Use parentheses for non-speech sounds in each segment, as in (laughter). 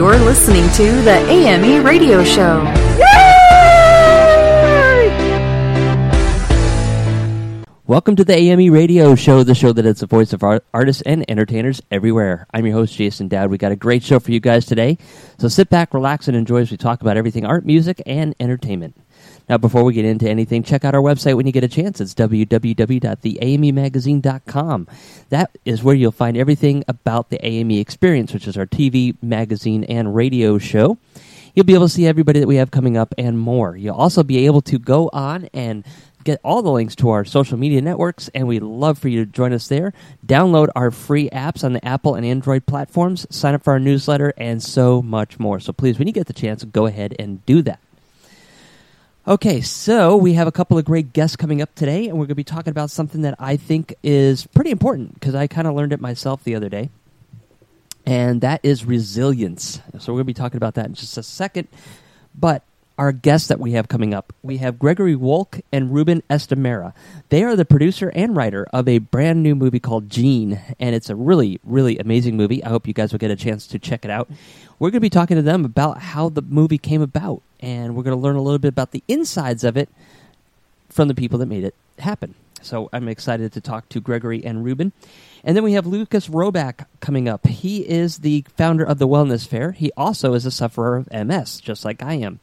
You're listening to the AME Radio Show. Welcome to the AME Radio Show, the show that is the voice of art- artists and entertainers everywhere. I'm your host, Jason Dowd. We got a great show for you guys today. So sit back, relax, and enjoy as we talk about everything art, music, and entertainment. Now, before we get into anything, check out our website when you get a chance. It's www.theamemagazine.com. That is where you'll find everything about the AME experience, which is our TV, magazine, and radio show. You'll be able to see everybody that we have coming up and more. You'll also be able to go on and get all the links to our social media networks, and we'd love for you to join us there. Download our free apps on the Apple and Android platforms, sign up for our newsletter, and so much more. So please, when you get the chance, go ahead and do that. Okay, so we have a couple of great guests coming up today, and we're going to be talking about something that I think is pretty important because I kind of learned it myself the other day, and that is resilience. So we're going to be talking about that in just a second. But our guests that we have coming up, we have Gregory Wolk and Ruben Estremera. They are the producer and writer of a brand new movie called Jean, and it's a really, really amazing movie. I hope you guys will get a chance to check it out. We're going to be talking to them about how the movie came about, and we're going to learn a little bit about the insides of it from the people that made it happen. So I'm excited to talk to Gregory and Ruben. And then we have Lucas Robak coming up. He is the founder of the Wellness Fair. He also is a sufferer of MS, just like I am.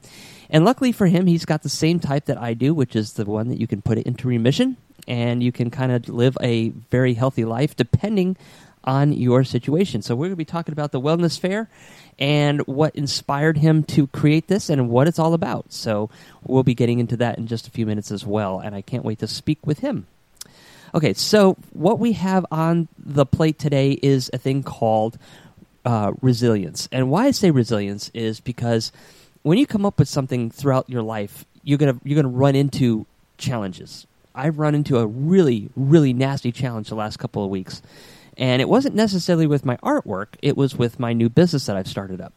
And luckily for him, he's got the same type that I do, which is the one that you can put it into remission and you can kind of live a very healthy life depending on your situation. So we're going to be talking about the Wellness Fair and what inspired him to create this and what it's all about. So we'll be getting into that in just a few minutes as well, and I can't wait to speak with him. Okay, so what we have on the plate today is a thing called uh, resilience. And why I say resilience is because when you come up with something throughout your life, you're gonna you're gonna run into challenges. I've run into a really really nasty challenge the last couple of weeks, and it wasn't necessarily with my artwork. It was with my new business that I've started up.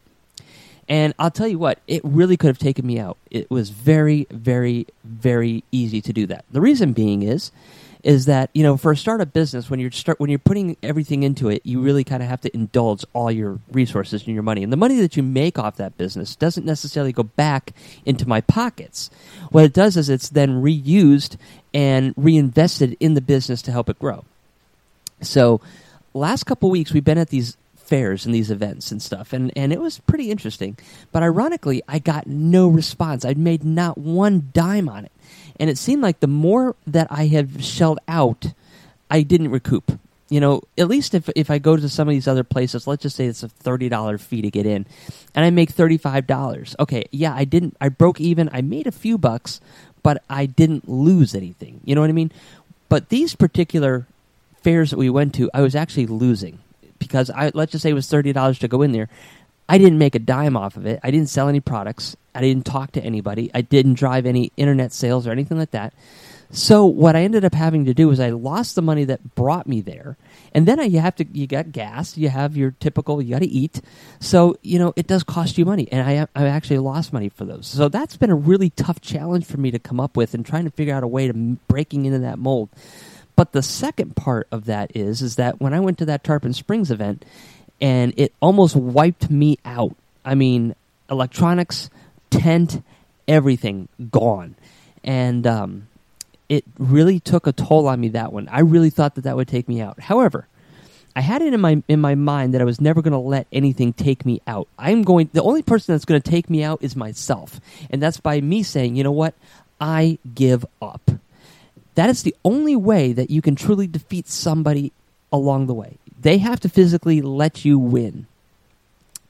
And I'll tell you what, it really could have taken me out. It was very, very, very easy to do that. The reason being is, is that you know for a startup business when you're start when you're putting everything into it you really kind of have to indulge all your resources and your money. And the money that you make off that business doesn't necessarily go back into my pockets. What it does is it's then reused and reinvested in the business to help it grow. So last couple weeks we've been at these fairs and these events and stuff and and it was pretty interesting. But ironically i got no response. I'd made not one dime on it and it seemed like the more that I had shelled out, I didn't recoup. You know, at least if if I go to some of these other places, let's just say it's a thirty dollar fee to get in, and I make thirty five dollars. Okay, yeah, I didn't. I broke even. I made a few bucks, but I didn't lose anything. You know what I mean? But these particular fairs that we went to, I was actually losing because I let's just say it was thirty dollars to go in there. I didn't make a dime off of it. I didn't sell any products. I didn't talk to anybody. I didn't drive any internet sales or anything like that. So what I ended up having to do is I lost the money that brought me there, and then I, you have to you got gas, you have your typical, you got to eat. So you know it does cost you money, and I I actually lost money for those. So that's been a really tough challenge for me to come up with and trying to figure out a way to breaking into that mold. But the second part of that is is that when I went to that Tarpon Springs event, and it almost wiped me out. I mean, electronics, tent, everything gone, and um, it really took a toll on me. That one, I really thought that that would take me out. However, I had it in my in my mind that I was never going to let anything take me out. I'm going. The only person that's going to take me out is myself, and that's by me saying, you know what, I give up. That is the only way that you can truly defeat somebody along the way. They have to physically let you win.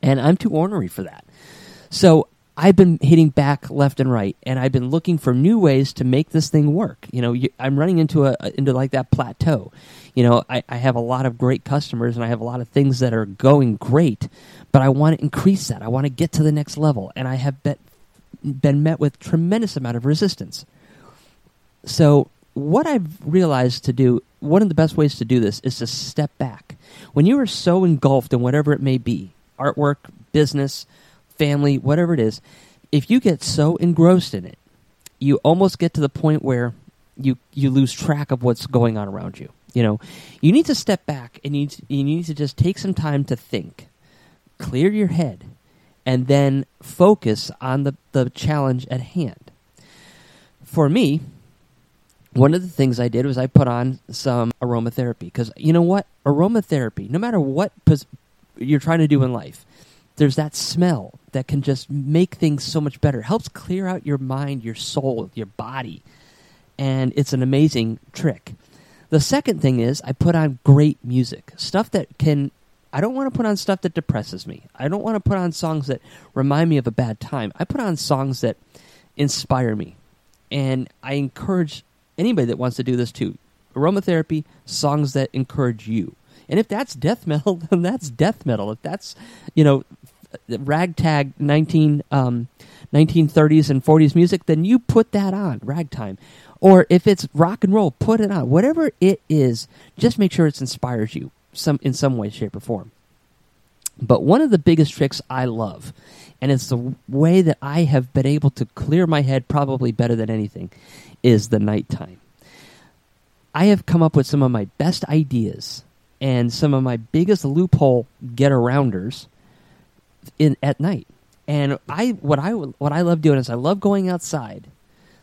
And I'm too ornery for that. So I've been hitting back left and right, and I've been looking for new ways to make this thing work. You know, you, I'm running into a into like that plateau. You know, I, I have a lot of great customers, and I have a lot of things that are going great, but I want to increase that. I want to get to the next level, and I have bet, been met with tremendous amount of resistance. So, what I've realized to do, one of the best ways to do this is to step back. When you are so engulfed in whatever it may be, artwork, business, family, whatever it is, if you get so engrossed in it, you almost get to the point where you you lose track of what's going on around you. You know, you need to step back and you you need to just take some time to think, clear your head, and then focus on the the challenge at hand. For me, one of the things I did was I put on some aromatherapy because you know what, aromatherapy, no matter what pos- you're trying to do in life, there's that smell that can just make things so much better. Helps clear out your mind, your soul, your body, and it's an amazing trick. The second thing is I put on great music, stuff that can. I don't want to put on stuff that depresses me. I don't want to put on songs that remind me of a bad time. I put on songs that inspire me, and I encourage anybody that wants to do this too. Aromatherapy, songs that encourage you. And if that's death metal, (laughs) then that's death metal. If that's, you know, ragtag 19, um, 1930s and 40s music, then you put that on, ragtime. Or if it's rock and roll, put it on. Whatever it is, just make sure it inspires you some in some way, shape, or form. But one of the biggest tricks I love, and it's the way that I have been able to clear my head probably better than anything, is the nighttime. I have come up with some of my best ideas and some of my biggest loophole get arounders in at night. And I what I what I love doing is I love going outside,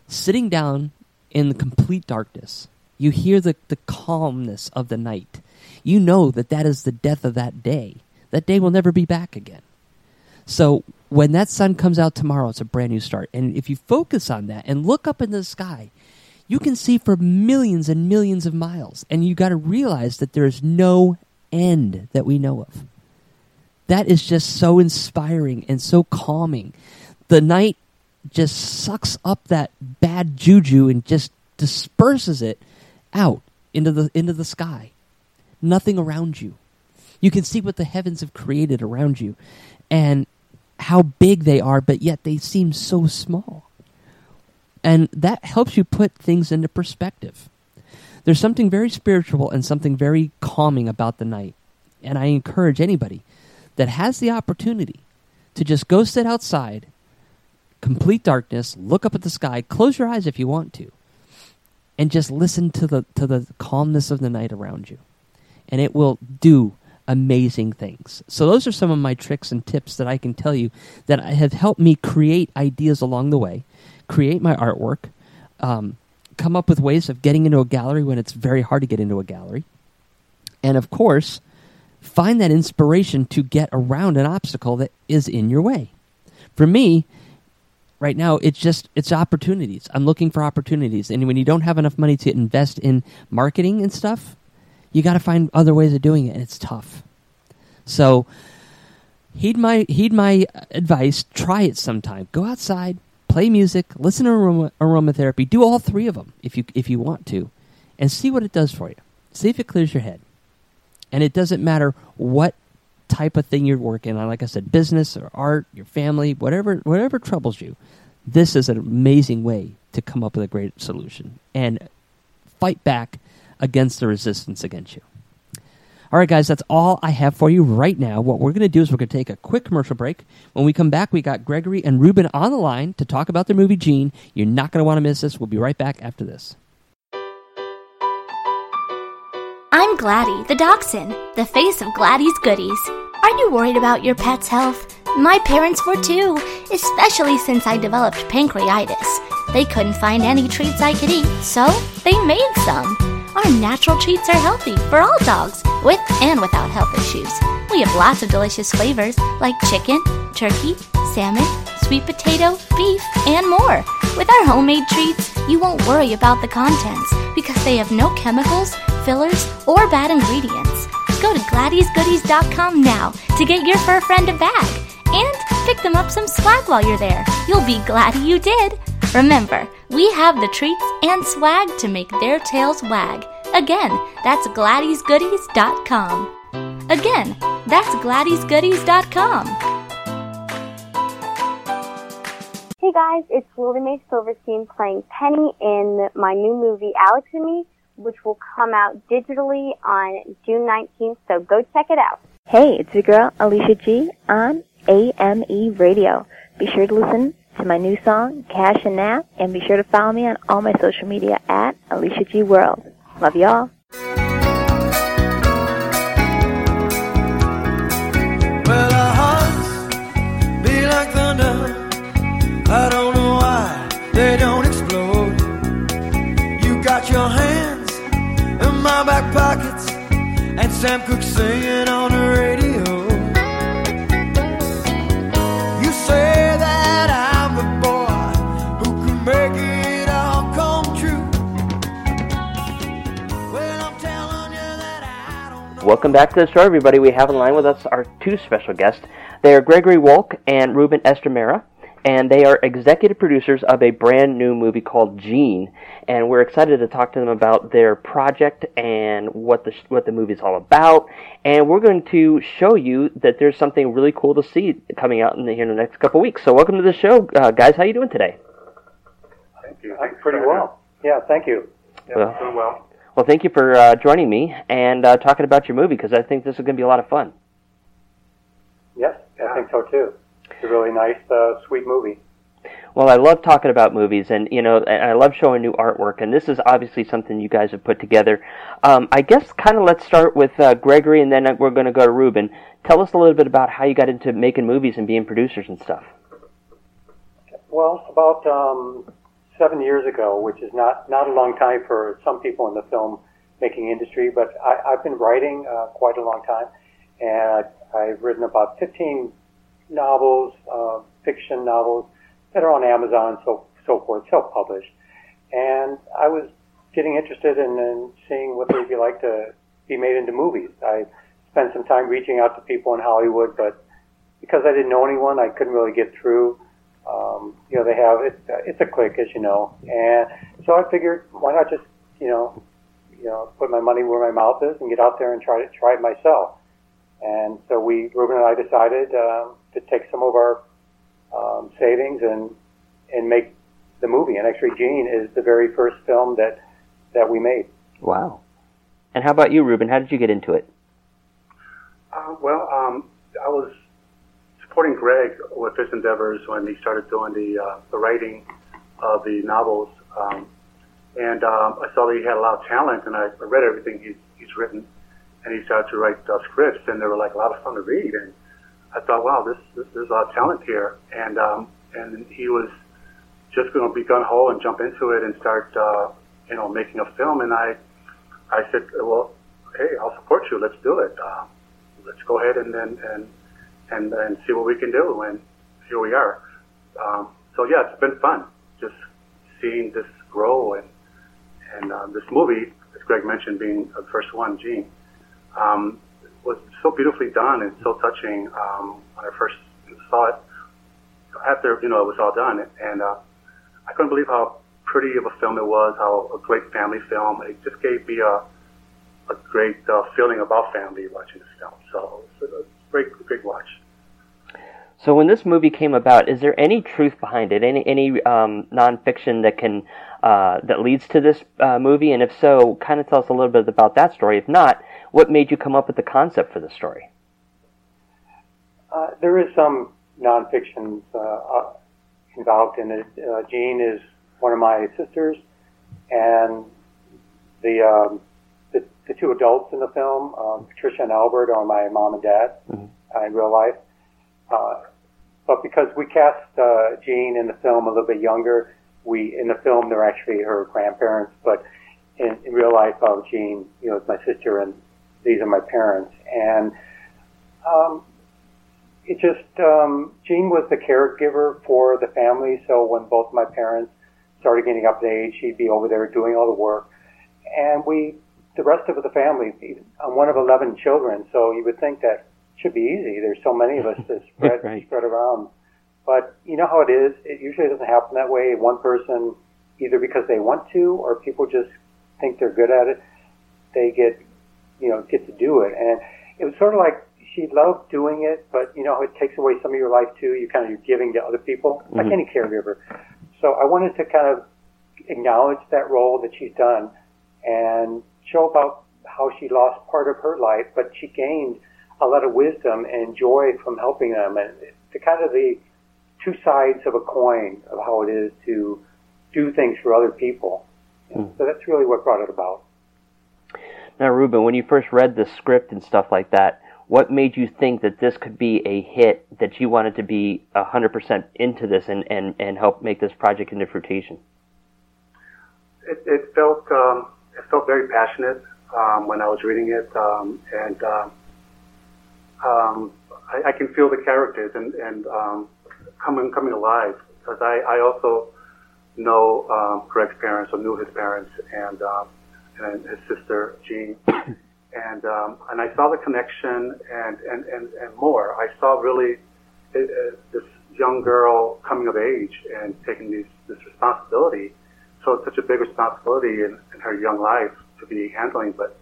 sitting down in the complete darkness. You hear the the calmness of the night. You know that that is the death of that day. That day will never be back again. So when that sun comes out tomorrow, it's a brand new start. And if you focus on that and look up in the sky, you can see for millions and millions of miles. And you got to realize that there is no end that we know of. That is just so inspiring and so calming. The night just sucks up that bad juju and just disperses it out into the into the sky. Nothing around you. You can see what the heavens have created around you and how big they are, but yet they seem so small. And that helps you put things into perspective. There's something very spiritual and something very calming about the night. And I encourage anybody that has the opportunity to just go sit outside, complete darkness, look up at the sky, close your eyes if you want to, and just listen to the to the calmness of the night around you. And it will do amazing things. So those are some of my tricks and tips that I can tell you that have helped me create ideas along the way, create my artwork, um, come up with ways of getting into a gallery when it's very hard to get into a gallery, and of course, find that inspiration to get around an obstacle that is in your way. For me, right now it's just it's opportunities. I'm looking for opportunities, and when you don't have enough money to invest in marketing and stuff, you got to find other ways of doing it, and it's tough. So heed my heed my advice. Try it sometime. Go outside, play music, listen to aroma, aromatherapy. Do all three of them if you if you want to, and see what it does for you. See if it clears your head. And it doesn't matter what type of thing you're working on. Like I said, business or art, your family, whatever whatever troubles you. This is an amazing way to come up with a great solution and fight back against the resistance against you. All right, guys, that's all I have for you right now. What we're going to do is we're going to take a quick commercial break. When we come back, we got Gregory and Ruben on the line to talk about their movie Jean. You're not going to want to miss this. We'll be right back after this. I'm Gladdy, the dachshund, the face of Gladdy's Goodies. Are you worried about your pet's health? My parents were too, especially since I developed pancreatitis. They couldn't find any treats I could eat, so they made some. Our natural treats are healthy for all dogs, with and without health issues. We have lots of delicious flavors like chicken, turkey, salmon, sweet potato, beef, and more. With our homemade treats, you won't worry about the contents because they have no chemicals, fillers, or bad ingredients. Go to GladysGoodies.com now to get your fur friend a bag and pick them up some swag while you're there. You'll be glad you did. Remember, we have the treats and swag to make their tails wag. Again, that's GladysGoodies.com. Again, that's GladysGoodies.com. Hey guys, it's Willie Mae Silverstein playing Penny in my new movie Alex and Me, which will come out digitally on June 19th, so go check it out. Hey, it's your girl Alicia G on AME Radio. Be sure to listen to my new song, Cash and Nap, and be sure to follow me on all my social media at Alicia G World. Love y'all. Well, our hearts be like thunder. I don't know why they don't explode. You got your hands in my back pockets, and Sam Cooke singing on the radio. Welcome back to the show, everybody. We have in line with us our two special guests. They are Gregory Wolk and Ruben Estremera, and they are executive producers of a brand new movie called Jean. And we're excited to talk to them about their project and what the what the movie's all about. And we're going to show you that there's something really cool to see coming out in the, here in the next couple weeks. So, welcome to the show, uh, guys. How are you doing today? Thank you. I'm pretty well. Yeah, thank you. Yeah, Well- doing well. Well, thank you for uh, joining me and uh, talking about your movie because I think this is going to be a lot of fun. Yes, I think so too. It's a really nice, uh, sweet movie. Well, I love talking about movies, and you know, I love showing new artwork, and this is obviously something you guys have put together. Um, I guess kind of let's start with uh, Gregory, and then we're going to go to Ruben. Tell us a little bit about how you got into making movies and being producers and stuff. Well, about um, seven years ago, which is not not a long time for some people in the film making industry, but I, I've been writing uh, quite a long time, and I've written about 15 novels, uh, fiction novels that are on Amazon so so forth, self-published. And I was getting interested in, in seeing what would be like to be made into movies. I spent some time reaching out to people in Hollywood, but because I didn't know anyone, I couldn't really get through. Um, you know, they have it, it's a click, as you know, and so I figured, why not just you know, you know, put my money where my mouth is and get out there and try to try it myself. And so we, Ruben and I, decided um, to take some of our um, savings and and make the movie. And actually, Jean is the very first film that that we made. Wow. And how about you, Ruben? How did you get into it? Uh, well, um, I was supporting Greg with his endeavors when he started doing the uh, the writing of the novels, um, and um, I saw that he had a lot of talent, and I read everything he's he's written, and he started to write uh, scripts, and they were like a lot of fun to read, and I thought, wow, this, this there's a lot of talent here, and um, and he was just going to be gun ho and jump into it and start uh, you know making a film, and I I said, well, hey, I'll support you. Let's do it. Uh, let's go ahead and and and and, and see what we can do. And here we are. Um, so yeah, it's been fun just seeing this grow and and uh, this movie, as Greg mentioned, being the first one, Jean, um, was so beautifully done and so touching um, when I first saw it. After you know it was all done, and uh, I couldn't believe how pretty of a film it was, how a great family film. It just gave me a a great uh, feeling about family watching this film. So a great, great watch. So when this movie came about, is there any truth behind it? Any any um, nonfiction that can uh, that leads to this uh, movie? And if so, kind of tell us a little bit about that story. If not, what made you come up with the concept for the story? Uh, there is some nonfiction uh, uh, involved in it. Uh, Jean is one of my sisters, and the um, the, two adults in the film, um, Patricia and Albert, are my mom and dad uh, in real life. Uh, but because we cast uh, Jean in the film a little bit younger, we in the film they're actually her grandparents, but in, in real life, uh, Jean, you know, is my sister, and these are my parents. And um, it just um, Jean was the caregiver for the family. So when both my parents started getting up to age, she'd be over there doing all the work, and we, the rest of the family, I'm one of eleven children, so you would think that should be easy. There's so many of us to (laughs) spread Right. spread around But you know how it is. It usually doesn't happen that way. One person, either because they want to or people just think they're good at it, they get, you know, get to do it. And it was sort of like she loved doing it, but you know, it takes away some of your life too. You kind of you're giving to other people, like Mhm. any caregiver. So I wanted to kind of acknowledge that role that she's done and show about how she lost part of her life, but she gained a lot of wisdom and joy from helping them. And it's kind of the two sides of a coin of how it is to do things for other people. Mm. So that's really what brought it about. Now, Ruben, when you first read the script and stuff like that, what made you think that this could be a hit, that you wanted to be 100% into this and, and, and help make this project into fruition? It, it felt um, felt very passionate um, when I was reading it, um, and um, um, I, I can feel the characters and, and um, coming coming alive because I, I also know um, Greg's parents or knew his parents and um, and his sister Jean, (coughs) and um, and I saw the connection and and, and, and more. I saw really uh, uh, this young girl coming of age and taking these, this responsibility. So it's such a big responsibility in, in her young life to be handling, but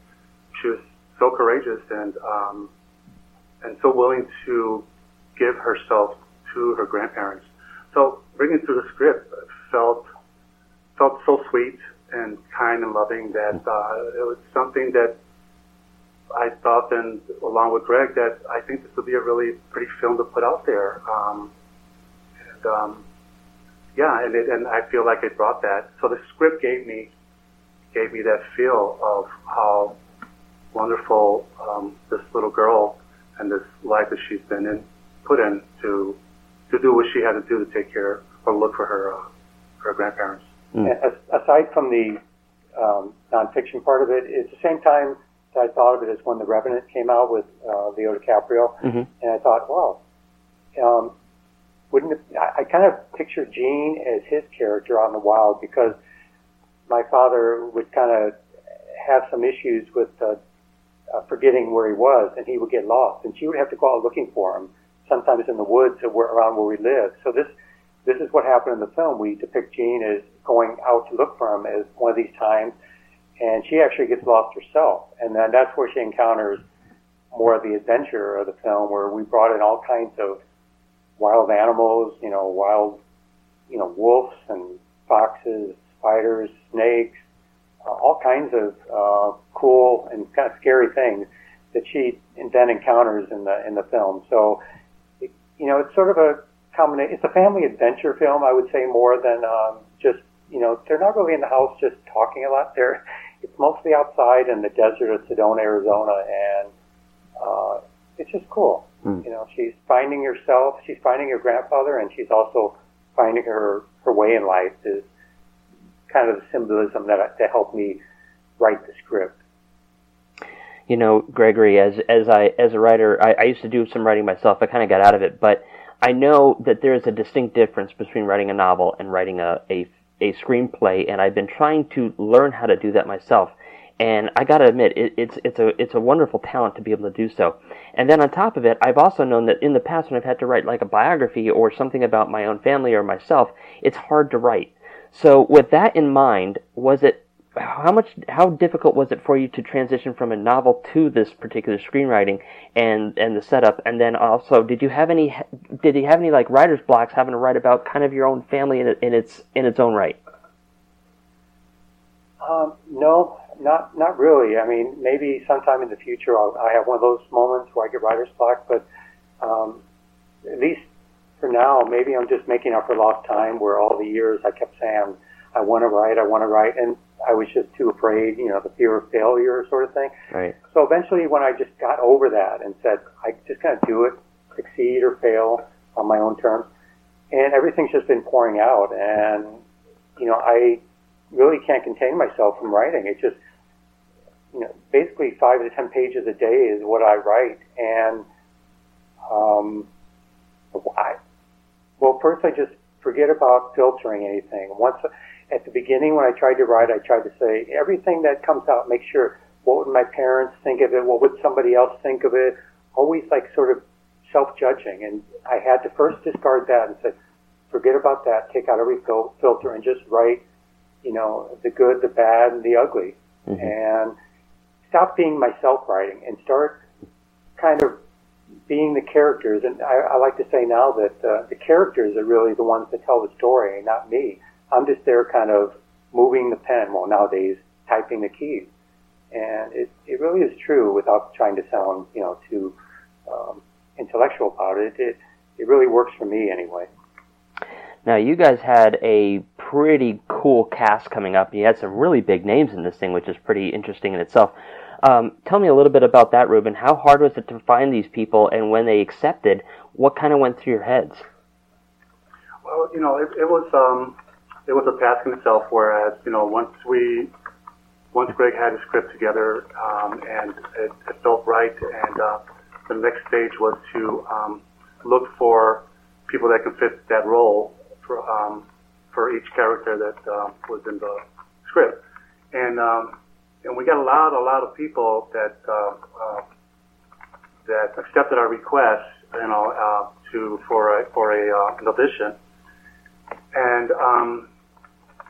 she was so courageous and um, and so willing to give herself to her grandparents. So reading through the script felt felt so sweet and kind and loving that uh, it was something that I thought, and along with Greg, that I think this would be a really pretty film to put out there. Um, and um, yeah, and it, and I feel like it brought that. So the script gave me gave me that feel of how wonderful um, this little girl and this life that she's been in put in to to do what she had to do to take care or look for her uh, her grandparents. And as- aside from the um, nonfiction part of it, it's the same time that I thought of it as when The Revenant came out with uh, Leo DiCaprio, Mm-hmm. and I thought, wow, um, wouldn't it, I, I kind of pictured Jean as his character out in the wild because my father would kind of have some issues with uh, uh, forgetting where he was, and he would get lost, and she would have to go out looking for him, sometimes in the woods or where, around where we live. So this this is what happened in the film. We depict Jean as going out to look for him as one of these times, and she actually gets lost herself. And then that's where she encounters more of the adventure of the film, where we brought in all kinds of wild animals, you know, wild, you know, wolves and foxes, spiders, snakes, uh, all kinds of uh, cool and kind of scary things that she then encounters in the in the film. So, it, you know, it's sort of a combination. It's a family adventure film, I would say, more than um, just you know. They're not really in the house just talking a lot. They're it's mostly outside in the desert of Sedona, Arizona, and uh, it's just cool. Hmm. You know, she's finding herself. She's finding her grandfather, and she's also finding her her way in life. Is kind of the symbolism that that helped me write the script. you know, Gregory, as as I as a writer, I, I used to do some writing myself. I kind of got out of it, but I know that there is a distinct difference between writing a novel and writing a, a a screenplay, and I've been trying to learn how to do that myself. And I got to admit, it, it's it's a it's a wonderful talent to be able to do so. And then on top of it, I've also known that in the past when I've had to write like a biography or something about my own family or myself, it's hard to write. So with that in mind, was it how much how difficult was it for you to transition from a novel to this particular screenwriting and and the setup and then also did you have any did you have any like writer's blocks having to write about kind of your own family in, in its in its own right Um, no, not not really. I mean, maybe sometime in the future I'll, I have one of those moments where I get writer's block, but um, at least for now, maybe I'm just making up for lost time. Where all the years I kept saying I want to write, I want to write, and I was just too afraid, you know, the fear of failure sort of thing. right So eventually, when I just got over that and said, I just gotta do it, succeed or fail on my own terms, and everything's just been pouring out, and you know, I really can't contain myself from writing. It just, you know, basically five to ten pages a day is what I write, and um, I, well, first I just forget about filtering anything. Once at the beginning when I tried to write, I tried to say everything that comes out. Make sure what would my parents think of it? What would somebody else think of it? Always like sort of self-judging, and I had to first discard that and say, forget about that, take out every fil- filter, and just write, you know, the good, the bad, and the ugly, Mhm. and stop being myself writing and start kind of being the characters. And I, I like to say now that uh, the characters are really the ones that tell the story, not me. I'm just there, kind of moving the pen. Well, nowadays typing the keys, and it it really is true without trying to sound, you know, too um, intellectual about it. It it really works for me anyway. Now, you guys had a pretty cool cast coming up. You had some really big names in this thing, which is pretty interesting in itself. Um, tell me a little bit about that, Ruben. How hard was it to find these people, and when they accepted, what kind of went through your heads? Well, you know, it, it was um, it was a task in itself. Whereas, you know, once we once Greg had his script together um, and it, it felt right, and uh, the next stage was to um, look for people that could fit that role for um, for each character that uh, was in the script, and um, and we got a lot a lot of people that uh, uh, that accepted our request, you know, uh, to for a for a uh, audition, and um,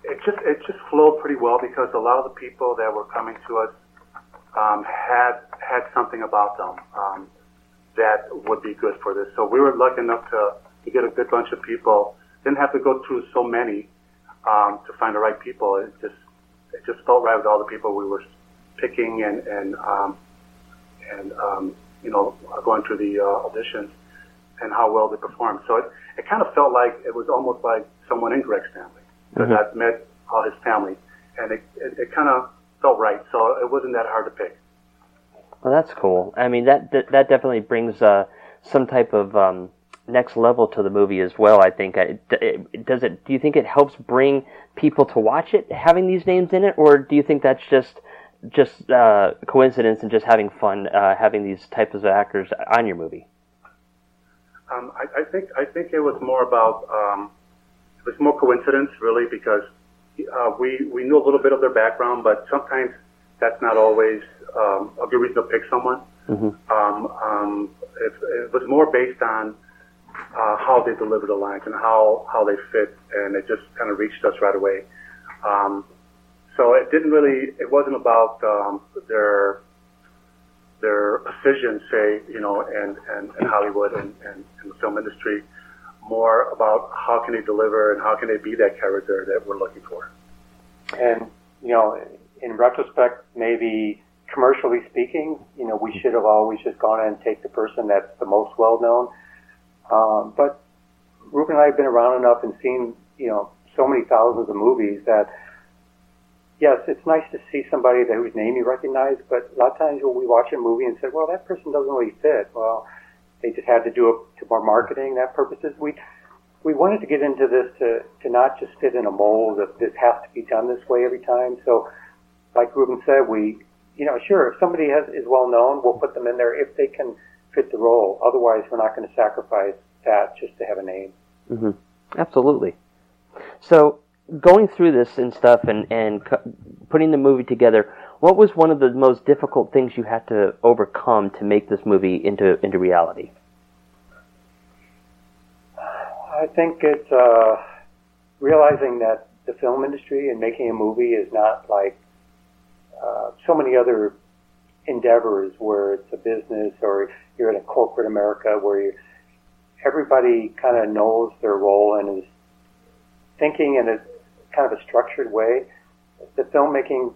it just it just flowed pretty well because a lot of the people that were coming to us um, had had something about them um, that would be good for this. So we were lucky enough to to get a good bunch of people. Didn't have to go through so many um, to find the right people. It just it just felt right with all the people we were picking and and um, and um, you know going through the uh, auditions and how well they performed. So it, it kind of felt like it was almost like someone in Greg's family because Mhm. I've met all his family, and it it, it kind of felt right. So it wasn't that hard to pick. Well, that's cool. I mean, that that, that definitely brings uh, some type of um, next level to the movie as well. I think. It, it, does it? Do you think it helps bring people to watch it having these names in it, or do you think that's just just uh, coincidence and just having fun uh, having these types of actors on your movie? Um, I, I think I think it was more about um, it was more coincidence really because uh, we we knew a little bit of their background, but sometimes that's not always um, a good reason to pick someone. Mm-hmm. Um, um, it, it was more based on uh, how they deliver the lines and how how they fit, and it just kind of reached us right away. Um, so it didn't really it wasn't about um, their their position, say, you know, in, in, in Hollywood and, and in the film industry, more about how can they deliver and how can they be that character that we're looking for. And you know, in retrospect, maybe commercially speaking, you know, we should have always just gone and take the person that's the most well known. Um, but Ruben and I have been around enough and seen, you know, so many thousands of movies that yes, it's nice to see somebody that whose name you recognize, but a lot of times when we watch a movie and say, well, that person doesn't really fit. Well, they just had to do it to more marketing that purposes. We we wanted to get into this to, to not just fit in a mold of this has to be done this way every time. So, like Ruben said, we, you know, sure, if somebody has, is well known, we'll put them in there if they can fit the role. Otherwise, we're not going to sacrifice that just to have a name. hmm Absolutely. So going through this and stuff and and cu- putting the movie together, what was one of the most difficult things you had to overcome to make this movie into into reality? I think it's uh, realizing that the film industry and making a movie is not like uh, so many other endeavors where it's a business or you're in a corporate America where you, everybody kind of knows their role and is thinking in a kind of a structured way. The filmmaking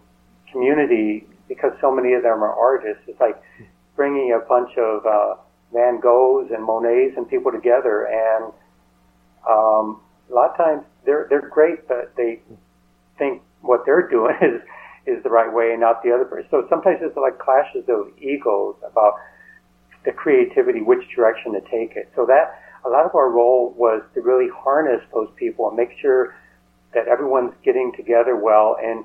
community, because so many of them are artists, it's like bringing a bunch of uh, Van Goghs and Monets and people together and um, a lot of times they're they're great, but they think what they're doing (laughs) is is the right way and not the other person. So sometimes it's like clashes of egos about the creativity, which direction to take it. So that a lot of our role was to really harness those people and make sure that everyone's getting together well and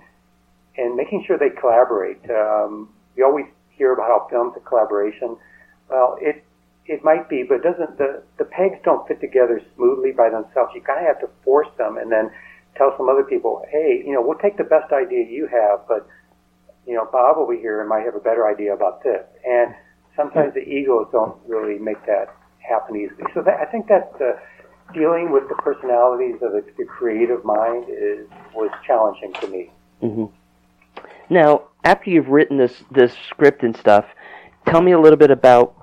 and making sure they collaborate. Um, we always hear about how film's a collaboration. Well, it it might be, but doesn't the the pegs don't fit together smoothly by themselves. You kind of have to force them, and then tell some other people, hey, you know, we'll take the best idea you have, but you know, Bob over here might have a better idea about this. And sometimes the egos don't really make that happen easily. So that, I think that uh, dealing with the personalities of the, the creative mind is was challenging to me. hmm Now, after you've written this this script and stuff, tell me a little bit about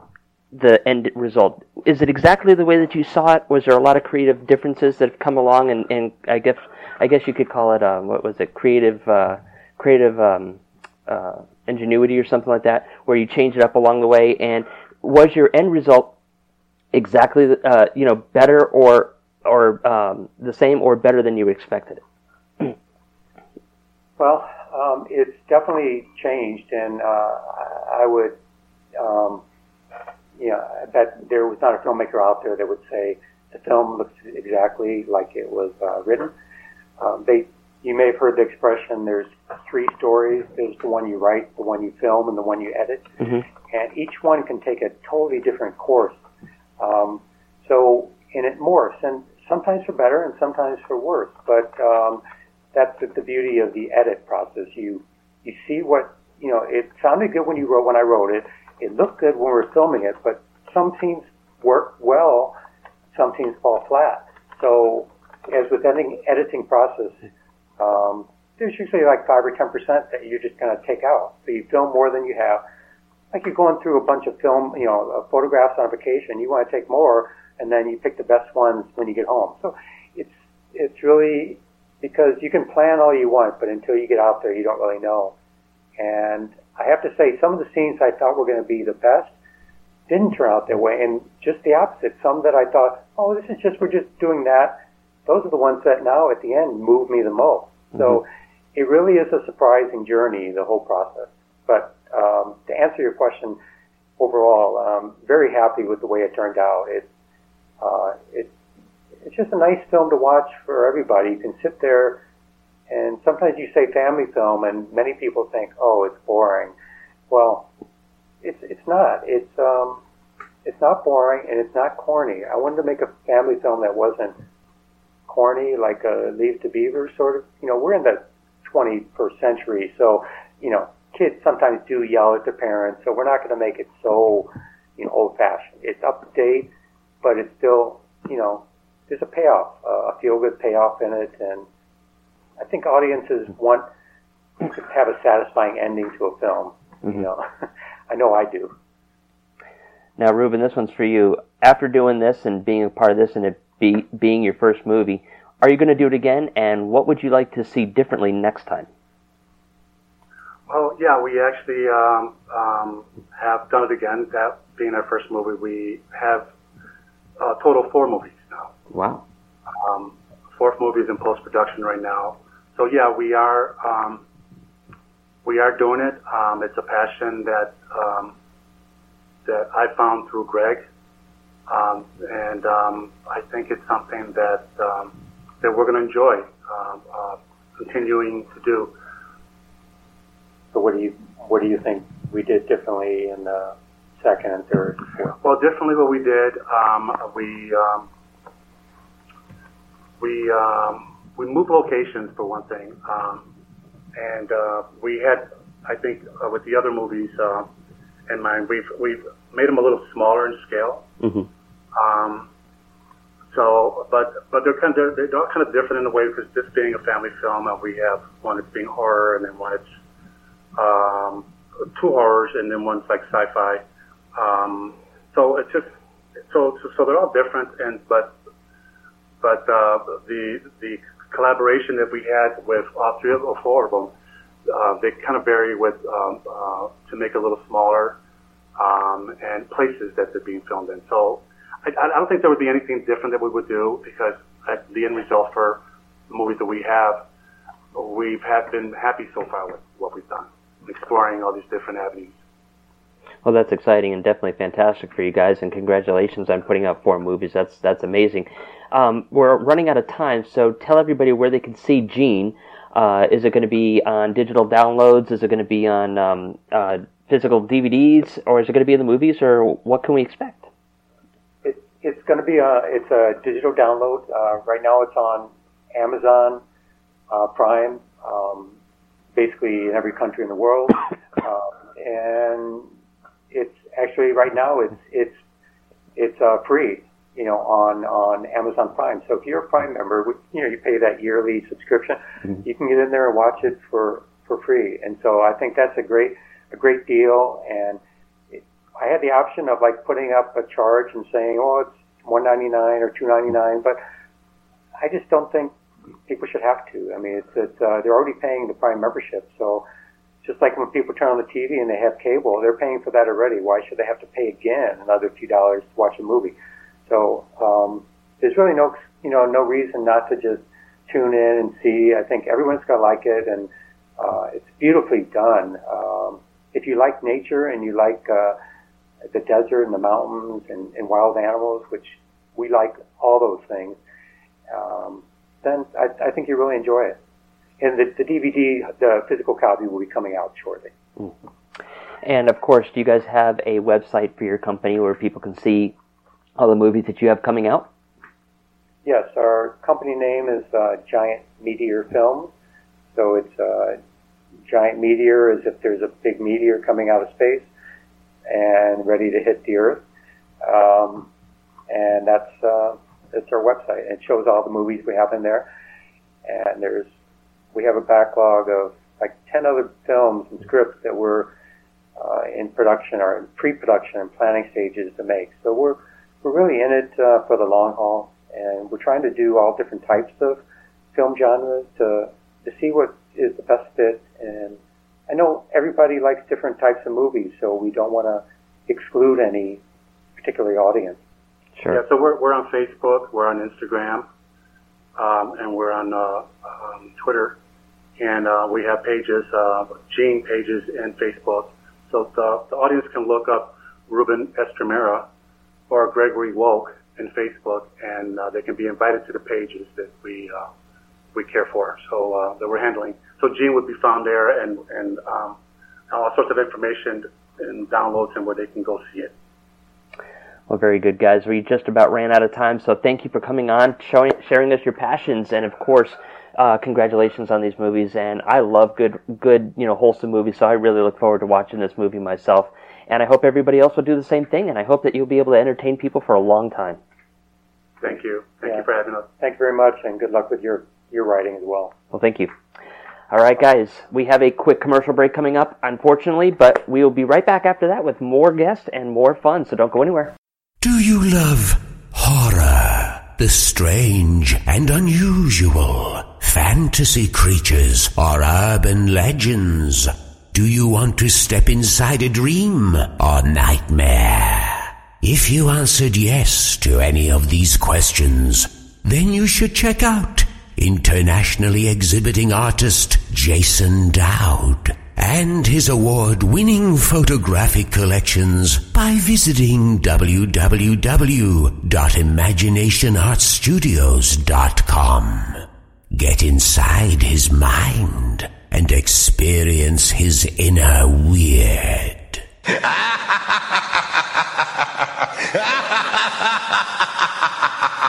the end result. Is it exactly the way that you saw it? Was there a lot of creative differences that have come along? And, and I guess I guess you could call it um, what was it? Creative uh, creative um, uh, ingenuity or something like that, where you change it up along the way. And was your end result exactly uh, you know better or or um, the same or better than you expected it? Well, um, it's definitely changed, and uh, I would, um, you know, I bet there was not a filmmaker out there that would say the film looks exactly like it was uh, written. Um, they, you may have heard the expression. There's three stories. There's the one you write, the one you film, and the one you edit. Mm-hmm. And each one can take a totally different course. Um, so, and it morphs, and sometimes for better, and sometimes for worse. But um, that's the, the beauty of the edit process. You you see what you know. It sounded good when you wrote when I wrote it. It looked good when we were filming it, but some scenes work well, some scenes fall flat. So, as with any editing process, um, there's usually like five or ten percent that you're just going to take out. So you film more than you have. Like you're going through a bunch of film, you know, uh, photographs on a vacation. You want to take more, and then you pick the best ones when you get home. So it's it's really because you can plan all you want, but until you get out there, you don't really know. And I have to say, some of the scenes I thought were going to be the best didn't turn out that way, and just the opposite. Some that I thought, oh, this is just we're just doing that. Those are the ones that now at the end move me the most. So it really is a surprising journey, the whole process. But um, to answer your question, overall, um, very happy with the way it turned out. It uh, it it's just a nice film to watch for everybody. You can sit there, and sometimes you say family film, and many people think, oh, it's boring. Well, it's it's not. It's um, it's not boring, and it's not corny. I wanted to make a family film that wasn't corny, like a Leave to Beaver sort of. You know, we're in the 21st century, so you know, kids sometimes do yell at their parents, so we're not going to make it so you know old-fashioned. It's up to date, but it's still you know there's a payoff, uh, a feel-good payoff in it, and I think audiences want to have a satisfying ending to a film. Mhm. You know, (laughs) I know I do. Now, Ruben, this one's for you. After doing this and being a part of this and it be, being your first movie, are you going to do it again? And what would you like to see differently next time? Well, yeah, we actually um, um, have done it again. That being our first movie, we have a total four movies now. Wow. Um, fourth movie is in post production right now. So yeah, we are um, we are doing it. Um, it's a passion that um, that I found through Greg, um, and um, I think it's something that um, that we're going to enjoy um, uh, continuing to do. So what do you what do you think we did differently in the second and third? fourth? Well, differently what we did, um, we um, we um, we moved locations for one thing, um, and uh, we had, I think, uh, with the other movies uh, in mind, we've we've made them a little smaller in scale. Mm-hmm. Um, so, but but they're kind of they're, they're all kind of different in a way because this being a family film, and we have one that's being horror, and then one that's um, two horrors, and then one's like sci-fi. Um, so it's just so, so so they're all different, and but but uh, the the collaboration that we had with all three of four of them, uh, they kind of vary with um, uh, to make a little smaller um, and places that they're being filmed in. So I, I don't think there would be anything different that we would do because at the end result for the movies that we have, we've have been happy so far with what we've done, exploring all these different avenues. Well, that's exciting and definitely fantastic for you guys, and congratulations on putting out four movies. That's that's amazing. Um, we're running out of time, so tell everybody where they can see Jean. Uh, is it going to be on digital downloads? Is it going to be on um, uh, physical DVDs, or is it going to be in the movies, or what can we expect? It, it's going to be a it's a digital download. Uh, right now, it's on Amazon uh, Prime, um, basically in every country in the world, (coughs) um, and it's actually right now it's it's it's uh, free, you know, on on Amazon Prime. So if you're a Prime member, you know, you pay that yearly subscription, Mhm. you can get in there and watch it for for free. And so I think that's a great a great deal. And it, I had the option of like putting up a charge and saying, oh, it's one ninety nine or two ninety nine, but I just don't think people should have to. I mean, it's, it's uh, they're already paying the Prime membership, so just like when people turn on the TV and they have cable, they're paying for that already. Why should they have to pay again another few dollars to watch a movie? So um, there's really no you know no reason not to just tune in and see. I think everyone's gonna like it, and uh, it's beautifully done. Um, if you like nature and you like uh, the desert and the mountains and, and wild animals, which we like all those things, um, then I, I think you really enjoy it. And the, the DVD, the physical copy, will be coming out shortly. And of course, do you guys have a website for your company where people can see all the movies that you have coming out? Yes, our company name is uh, Giant Meteor Films. So it's uh, giant meteor as if there's a big meteor coming out of space and ready to hit the Earth. Um, and that's uh, that's our website. It shows all the movies we have in there. And there's we have a backlog of like ten other films and scripts that we're uh, in production or in pre-production and planning stages to make. So we're we're really in it uh, for the long haul, and we're trying to do all different types of film genres to to see what is the best fit. And I know everybody likes different types of movies, so we don't want to exclude any particular audience. Sure. Yeah, so we're, we're on Facebook, we're on Instagram, um, and we're on uh, um, Twitter, and uh, we have pages, uh, Jean pages in Facebook. So the, the audience can look up Ruben Estremera or Gregory Wolk in Facebook, and uh, they can be invited to the pages that we uh, we care for, so uh, that we're handling. So Jean would be found there, and and um, all sorts of information and downloads, and where they can go see it. Well, very good, guys. We just about ran out of time, so thank you for coming on, showing, sharing us your passions, and of course, uh, congratulations on these movies. And I love good, good, you know, wholesome movies. So I really look forward to watching this movie myself. And I hope everybody else will do the same thing. And I hope that you'll be able to entertain people for a long time. Thank you. Thank Yeah. you for having us. Thank you very much, and good luck with your your writing as well. Well, thank you. All right, guys, we have a quick commercial break coming up, unfortunately, but we will be right back after that with more guests and more fun. So don't go anywhere. Do you love horror? The strange and unusual, fantasy creatures or urban legends? Do you want to step inside a dream or nightmare? If you answered yes to any of these questions, then you should check out internationally exhibiting artist Jason Dowd and his award-winning photographic collections by visiting www.imaginationartstudios.com. Get inside his mind and experience his inner weird. (laughs)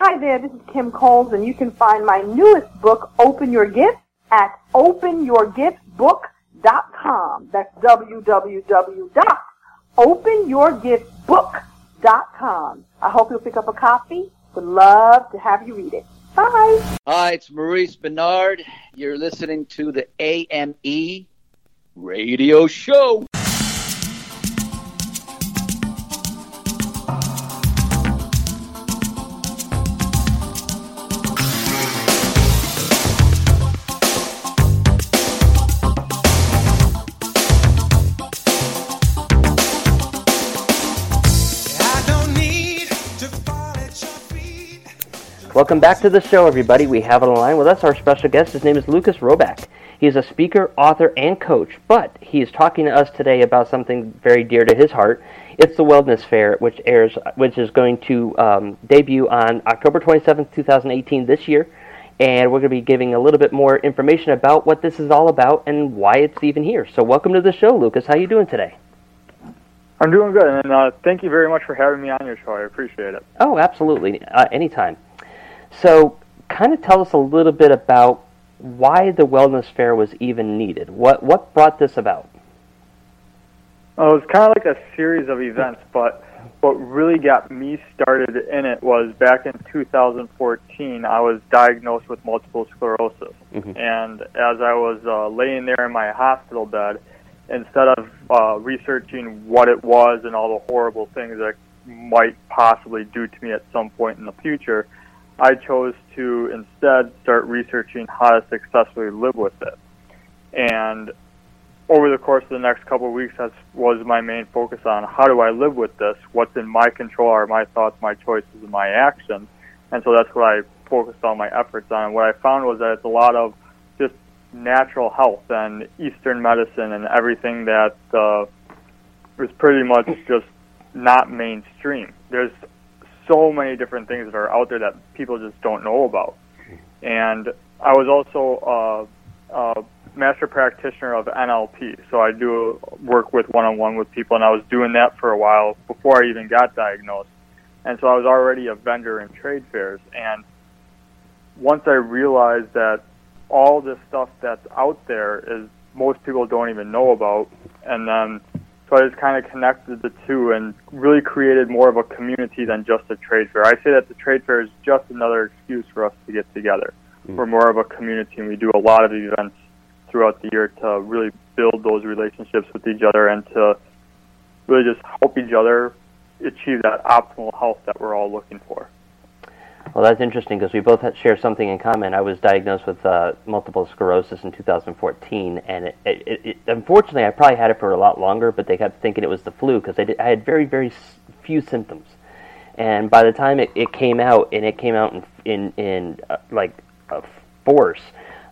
Hi there, this is Kim Coles, and you can find my newest book, Open Your Gift, at openyourgiftbook.com. That's www.openyourgiftbook.com. I hope you'll pick up a copy. Would love to have you read it. Bye. Hi, it's Maurice Bernard. You're listening to the AME radio show. Welcome back to the show, everybody. We have on the line with us our special guest. His name is Lucas Robak. He is a speaker, author, and coach, but he is talking to us today about something very dear to his heart. It's the Wellness Fair, which airs, which is going to um, debut on October 27th, 2018, this year. And we're going to be giving a little bit more information about what this is all about and why it's even here. So, welcome to the show, Lucas. How are you doing today? I'm doing good, and uh, thank you very much for having me on your show. I appreciate it. Oh, absolutely. Uh, anytime. So, kind of tell us a little bit about why the wellness fair was even needed. What what brought this about? Well, it was kind of like a series of events, but what really got me started in it was back in 2014. I was diagnosed with multiple sclerosis, Mhm. and as I was uh, laying there in my hospital bed, instead of uh, researching what it was and all the horrible things that might possibly do to me at some point in the future, I chose to instead start researching how to successfully live with it. And over the course of the next couple of weeks, that was my main focus on how do I live with this? What's in my control are my thoughts, my choices, and my actions. And so that's what I focused all my efforts on. And what I found was that it's a lot of just natural health and Eastern medicine and everything that uh, is pretty much just not mainstream. There's so many different things that are out there that people just don't know about. And I was also uh, a master practitioner of NLP, so I do work with one-on-one with people, and I was doing that for a while before I even got diagnosed. And so I was already a vendor in trade fairs, and once I realized that all this stuff that's out there is most people don't even know about, and then so I just kind of connected the two and really created more of a community than just a trade fair. I say that the trade fair is just another excuse for us to get together. Mm. We're more of a community, and we do a lot of events throughout the year to really build those relationships with each other and to really just help each other achieve that optimal health that we're all looking for. Well, that's interesting because we both share something in common. I was diagnosed with uh, multiple sclerosis in 2014, and it, it, it, unfortunately, I probably had it for a lot longer. But they kept thinking it was the flu because I, I had very, very few symptoms. And by the time it, it came out, and it came out in in, in uh, like a force,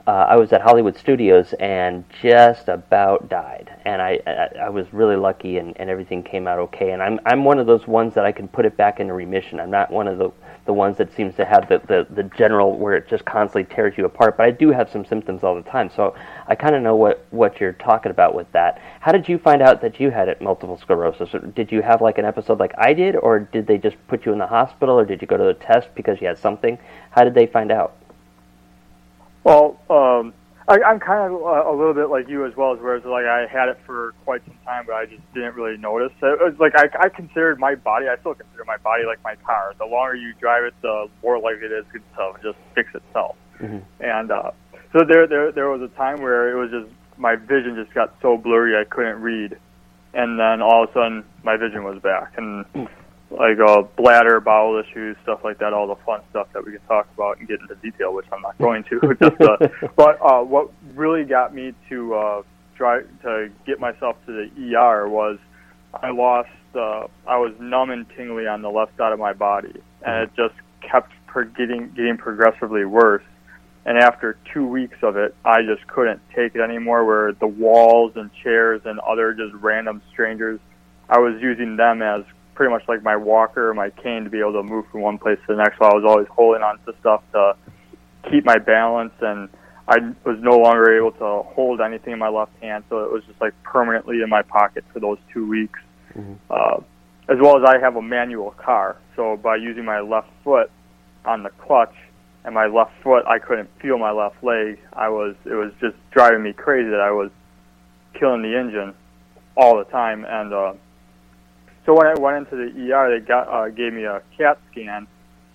uh, I was at Hollywood Studios and just about died. And I I, I was really lucky, and, and everything came out okay. And I'm I'm one of those ones that I can put it back into remission. I'm not one of the the ones that seems to have the, the, the general where it just constantly tears you apart. But I do have some symptoms all the time, so I kind of know what, what you're talking about with that. How did you find out that you had it, multiple sclerosis? Did you have like an episode like I did, or did they just put you in the hospital, or did you go to the test because you had something? How did they find out? Well, um, I, I'm kind of uh, a little bit like you as well, as whereas like I had it for quite some time, but I just didn't really notice. It was like I, I considered my body. I still consider my body like my car. The longer you drive it, the more likely it is to just fix itself. Mm-hmm. And uh, so there, there, there was a time where it was just my vision just got so blurry I couldn't read, and then all of a sudden my vision was back, and like uh, bladder, bowel issues, stuff like that, all the fun stuff that we can talk about and get into detail, which I'm not (laughs) going to. (laughs) just, uh, but uh, what really got me to uh, try to get myself to the ER was I lost. Uh, I was numb and tingly on the left side of my body, and it just kept pro- getting getting progressively worse. And after two weeks of it, I just couldn't take it anymore. Where the walls and chairs and other just random strangers, I was using them as pretty much like my walker or my cane to be able to move from one place to the next. So I was always holding on to stuff to keep my balance, and I was no longer able to hold anything in my left hand. So it was just like permanently in my pocket for those two weeks. Uh, as well as I have a manual car, so by using my left foot on the clutch and my left foot, I couldn't feel my left leg. I was it was just driving me crazy that I was killing the engine all the time. And uh, so when I went into the ER, they got uh, gave me a CAT scan,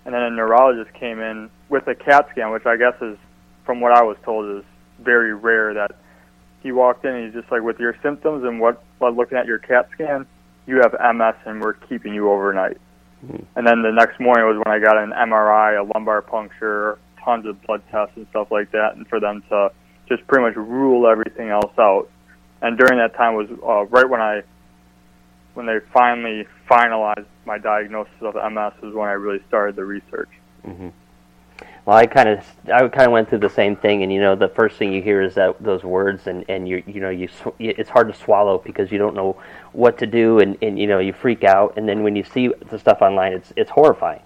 and then a neurologist came in with a CAT scan, which I guess is, from what I was told, is very rare. That he walked in and he's just like, with your symptoms and what, what looking at your CAT scan, you have MS and we're keeping you overnight. And then the next morning was when I got an MRI, a lumbar puncture, tons of blood tests and stuff like that, and for them to just pretty much rule everything else out. And during that time was uh, right when I, when they finally finalized my diagnosis of MS, was when I really started the research. hmm Well, I kind of I kind of went through the same thing, and you know, the first thing you hear is that those words, and and you you know you it's hard to swallow because you don't know what to do, and and you know you freak out, and then when you see the stuff online, it's it's horrifying.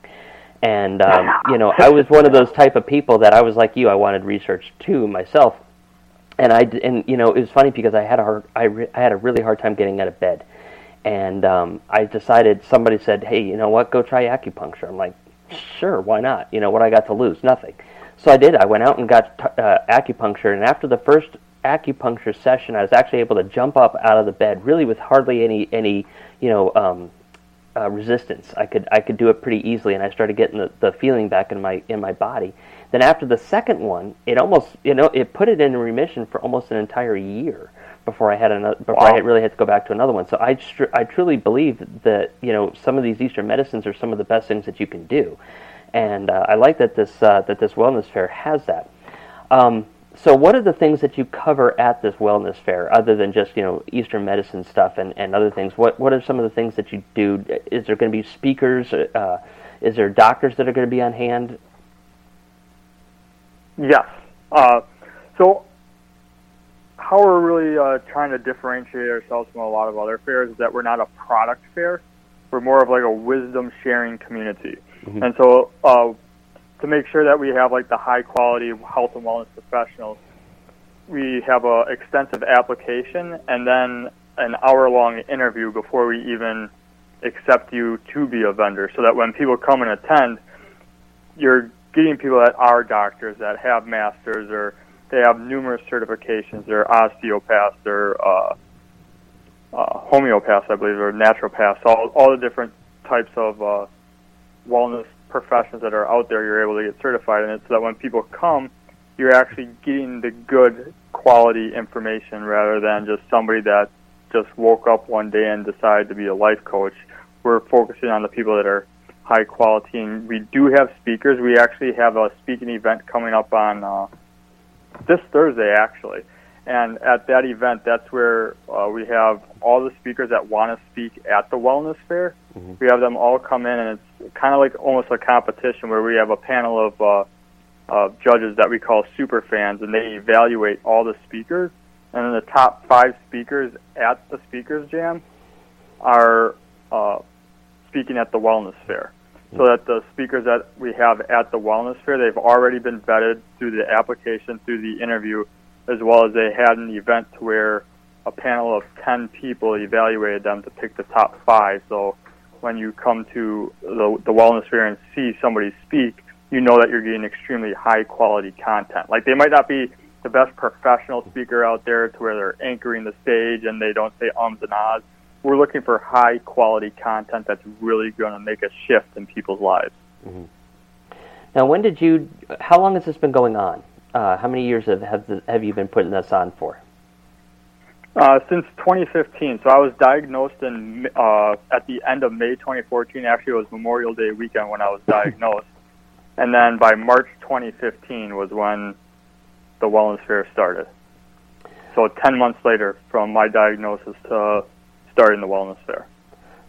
And um, you know, I was one of those type of people that I was like you. I wanted research too myself, and I and you know it was funny because I had a hard I, re- I had a really hard time getting out of bed, and um, I decided somebody said, hey, you know what, go try acupuncture. I'm like, sure, why not? You know what I got to lose? Nothing. So I did. I went out and got t- uh, acupuncture, and after the first acupuncture session, I was actually able to jump up out of the bed, really with hardly any any you know um, uh, resistance. I could I could do it pretty easily, and I started getting the, the feeling back in my in my body. Then after the second one, it almost you know it put it in remission for almost an entire year before I had another before Wow. I really had to go back to another one. So I str- I truly believe that you know some of these Eastern medicines are some of the best things that you can do, and uh, I like that this uh, that this wellness fair has that. Um, so what are the things that you cover at this wellness fair, other than just you know Eastern medicine stuff and, and other things? What what are some of the things that you do? Is there going to be speakers? Uh, is there doctors that are going to be on hand? Yes. Uh, so how we're really uh, trying to differentiate ourselves from a lot of other fairs is that we're not a product fair. We're more of like a wisdom sharing community. Mhm. And so uh, to make sure that we have like the high quality health and wellness professionals, we have a extensive application and then an hour long interview before we even accept you to be a vendor so that when people come and attend, you're getting people that are doctors that have masters or they have numerous certifications. They're osteopaths, they're uh, uh, homeopaths, I believe, or naturopaths. All all the different types of uh, wellness professions that are out there. You're able to get certified in it, so that when people come, you're actually getting the good quality information rather than just somebody that just woke up one day and decided to be a life coach. We're focusing on the people that are high quality, and we do have speakers. We actually have a speaking event coming up on uh, this Thursday, actually. And at that event, that's where uh, we have all the speakers that want to speak at the wellness fair. We have them all come in, and it's kind of like almost a competition where we have a panel of uh, uh, judges that we call super fans, and they evaluate all the speakers. And then the top five speakers at the Speakers Jam are uh, speaking at the wellness fair. So that the speakers that we have at the wellness fair, they've already been vetted through the application, through the interview, as well as they had an event to where a panel of 10 people evaluated them to pick the top five. So when you come to the, the wellness fair and see somebody speak, you know that you're getting extremely high quality content. Like they might not be the best professional speaker out there to where they're anchoring the stage and they don't say ums and ahs. We're looking for high quality content that's really going to make a shift in people's lives. Now, when did you? How long has this been going on? Uh, how many years have have, the, have you been putting this on for? Uh, since 2015. So I was diagnosed in uh, at the end of May 2014. Actually, it was Memorial Day weekend when I was (laughs) diagnosed, and then by March 2015 was when the wellness fair started. So 10 months later, from my diagnosis to starting the wellness fair.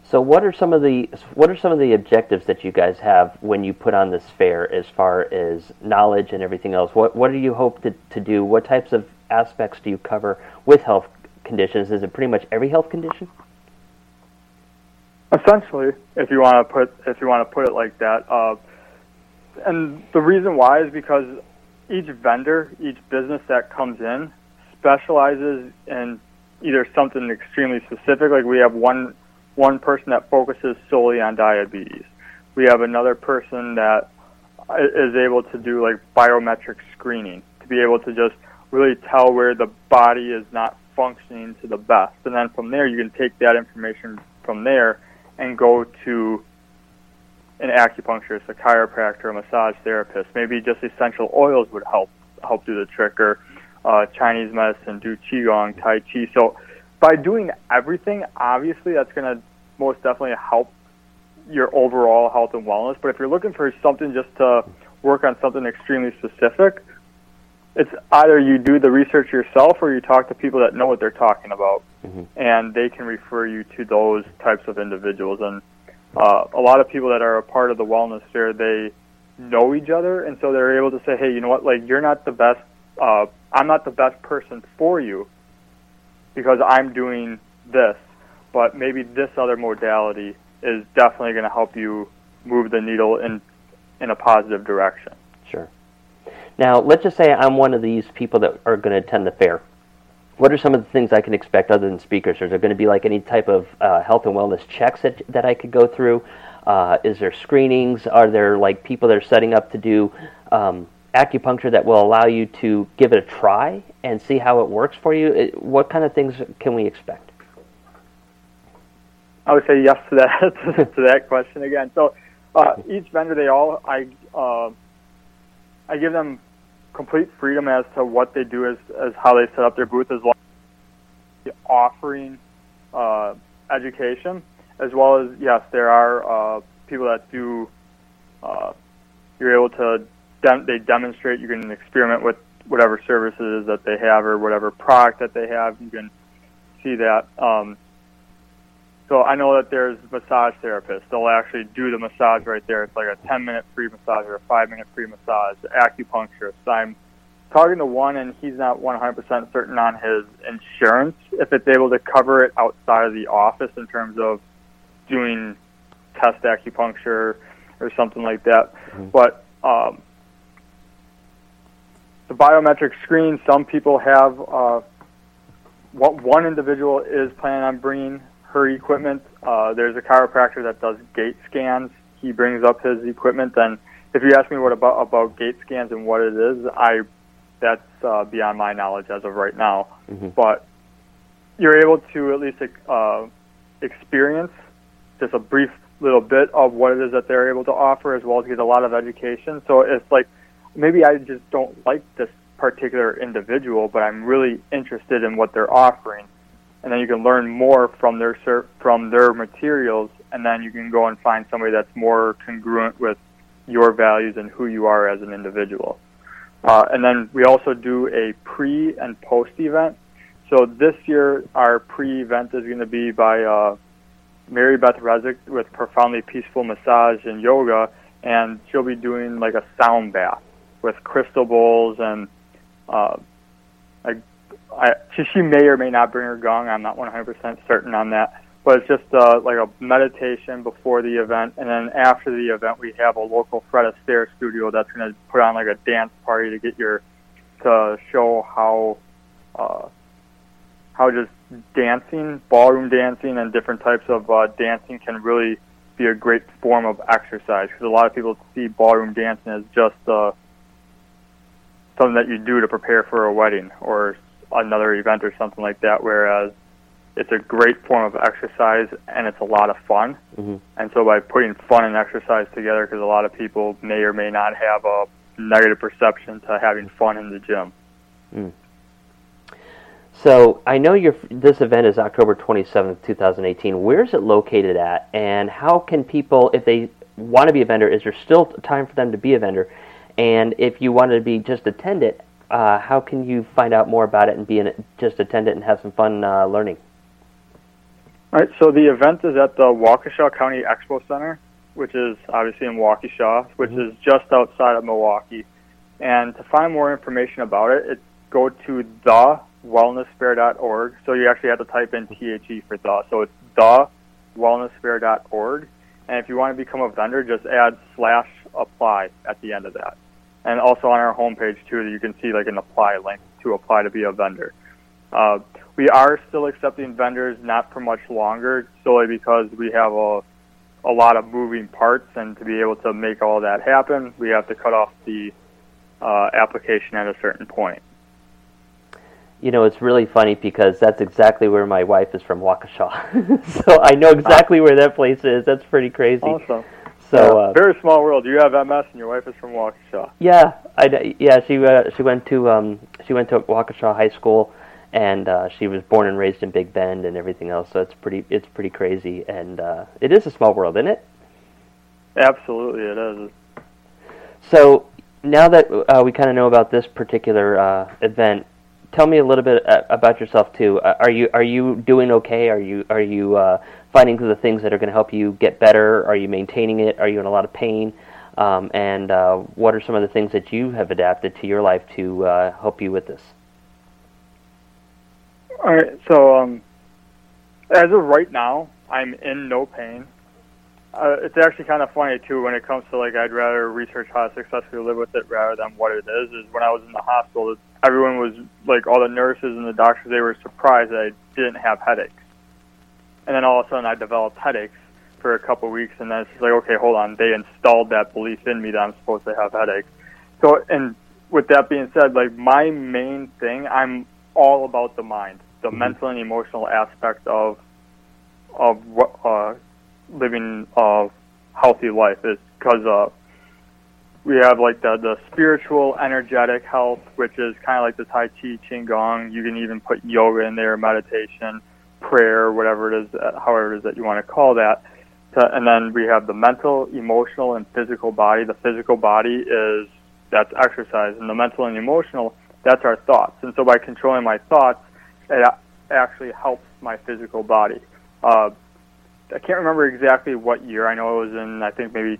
So, what are some of the what are some of the objectives that you guys have when you put on this fair, as far as knowledge and everything else? What what do you hope to, to do? What types of aspects do you cover with health conditions? Is it pretty much every health condition? Essentially, if you want to put if you want to put it like that, uh, and the reason why is because each vendor, each business that comes in, specializes in either something extremely specific. Like we have one one person that focuses solely on diabetes. We have another person that is able to do like biometric screening to be able to just really tell where the body is not functioning to the best. And then from there, you can take that information from there and go to an acupuncturist, a chiropractor, a massage therapist. Maybe just essential oils would help help do the trick, or uh, Chinese medicine, do qigong, tai chi. So by doing everything, obviously that's going to most definitely help your overall health and wellness. But if you're looking for something just to work on something extremely specific, it's either you do the research yourself or you talk to people that know what they're talking about, and they can refer you to those types of individuals. And uh, a lot of people that are a part of the wellness fair, they know each other, and so they're able to say, "Hey, you know what? Like, you're not the best. Uh, I'm not the best person for you because I'm doing this, but maybe this other modality is definitely going to help you move the needle in in a positive direction." Sure. Now, let's just say I'm one of these people that are going to attend the fair. What are some of the things I can expect other than speakers? Is there going to be like any type of uh, health and wellness checks that, that I could go through? Uh, is there screenings? Are there like people that are setting up to do um, acupuncture that will allow you to give it a try and see how it works for you? It, what kind of things can we expect? I would say yes to that (laughs) to that question again. So uh, each vendor, they all I uh, I give them complete freedom as to what they do as as how they set up their booth, as long as offering uh, education, as well as yes, there are uh, people that do. Uh, you're able to dem- they demonstrate. You can experiment with whatever services that they have or whatever product that they have. You can see that. Um, so I know that there's massage therapists. They'll actually do the massage right there. It's like a 10 minute free massage or a 5 minute free massage. Acupuncturist. I'm talking to one and he's not 100% certain on his insurance if it's able to cover it outside of the office in terms of doing test acupuncture or something like that. Mm-hmm. But um, the biometric screen, some people have. Uh, what one individual is planning on bringing her equipment. Uh, there's a chiropractor that does gait scans. He brings up his equipment, and if you ask me what about about gait scans and what it is, I that's uh, beyond my knowledge as of right now. Mm-hmm. But you're able to at least uh, experience just a brief little bit of what it is that they're able to offer, as well as get a lot of education. So it's like maybe I just don't like this particular individual, but I'm really interested in what they're offering, and then you can learn more from their from their materials, and then you can go and find somebody that's more congruent with your values and who you are as an individual. Uh, and then we also do a pre and post event. So this year, our pre event is going to be by uh, Mary Beth Rezick with Profoundly Peaceful Massage and Yoga, and she'll be doing like a sound bath with crystal bowls and uh, I, I, she, may or may not bring her gong. I'm not 100% certain on that. But it's just uh, like a meditation before the event, and then after the event, we have a local Fred Astaire studio that's going to put on like a dance party to get your to show how uh, how just dancing, ballroom dancing, and different types of uh, dancing can really be a great form of exercise. Because a lot of people see ballroom dancing as just uh, something that you do to prepare for a wedding or another event or something like that. Whereas it's a great form of exercise and it's a lot of fun. Mm-hmm. And so by putting fun and exercise together, because a lot of people may or may not have a negative perception to having fun in the gym. Mm. So I know your this event is October 27th, 2018. Where is it located at, and how can people, if they want to be a vendor, is there still time for them to be a vendor? And if you wanted to be just attend it, uh, how can you find out more about it and be in just attend it and have some fun uh, learning? All right, so the event is at the Waukesha County Expo Center, which is obviously in Waukesha, which is just outside of Milwaukee. And to find more information about it, it go to thewellnessfair.org. So you actually have to type in THE for the. So it's thewellnessfair.org. And if you want to become a vendor, just add slash apply at the end of that. And also on our homepage too, you can see like an apply link to apply to be a vendor. Uh, we are still accepting vendors, not for much longer, solely because we have a a lot of moving parts, and to be able to make all that happen, we have to cut off the uh, application at a certain point. You know, it's really funny because that's exactly where my wife is from, Waukesha. (laughs) so I know exactly where that place is. That's pretty crazy. Awesome. So Yeah, uh, very small world. You have MS, and your wife is from Waukesha. Yeah, I yeah she uh, she went to um she went to Waukesha High School, and uh, she was born and raised in Big Bend and everything else. So it's pretty it's pretty crazy, and uh, it is a small world, isn't it? Absolutely, it is. So now that uh, we kind of know about this particular uh, event, tell me a little bit uh, about yourself too. Uh, are you are you doing okay? Are you are you uh, finding the things that are going to help you get better? Are you maintaining it? Are you in a lot of pain? Um, and uh, what are some of the things that you have adapted to your life to uh, help you with this? All right, so um, as of right now, I'm in no pain. Uh, it's actually kind of funny too when it comes to like I'd rather research how to successfully live with it rather than what it is. Is when I was in the hospital, everyone was like all the nurses and the doctors they were surprised that I didn't have headaches, and then all of a sudden I developed headaches for a couple of weeks, and then it's just like okay, hold on, they installed that belief in me that I'm supposed to have headaches. So and with that being said, like my main thing, I'm all about the mind, the Mm-hmm. mental and emotional aspect of of what uh, living a healthy life is because uh, we have like the the spiritual, energetic health, which is kind of like the Tai Chi, Qigong. You can even put yoga in there, meditation, prayer, whatever it is, uh, however it is that you want to call that. And then we have the mental, emotional, and physical body. The physical body is that's exercise, and the mental and emotional that's our thoughts. And so by controlling my thoughts, it actually helps my physical body. Uh, I can't remember exactly what year. I know it was in I think maybe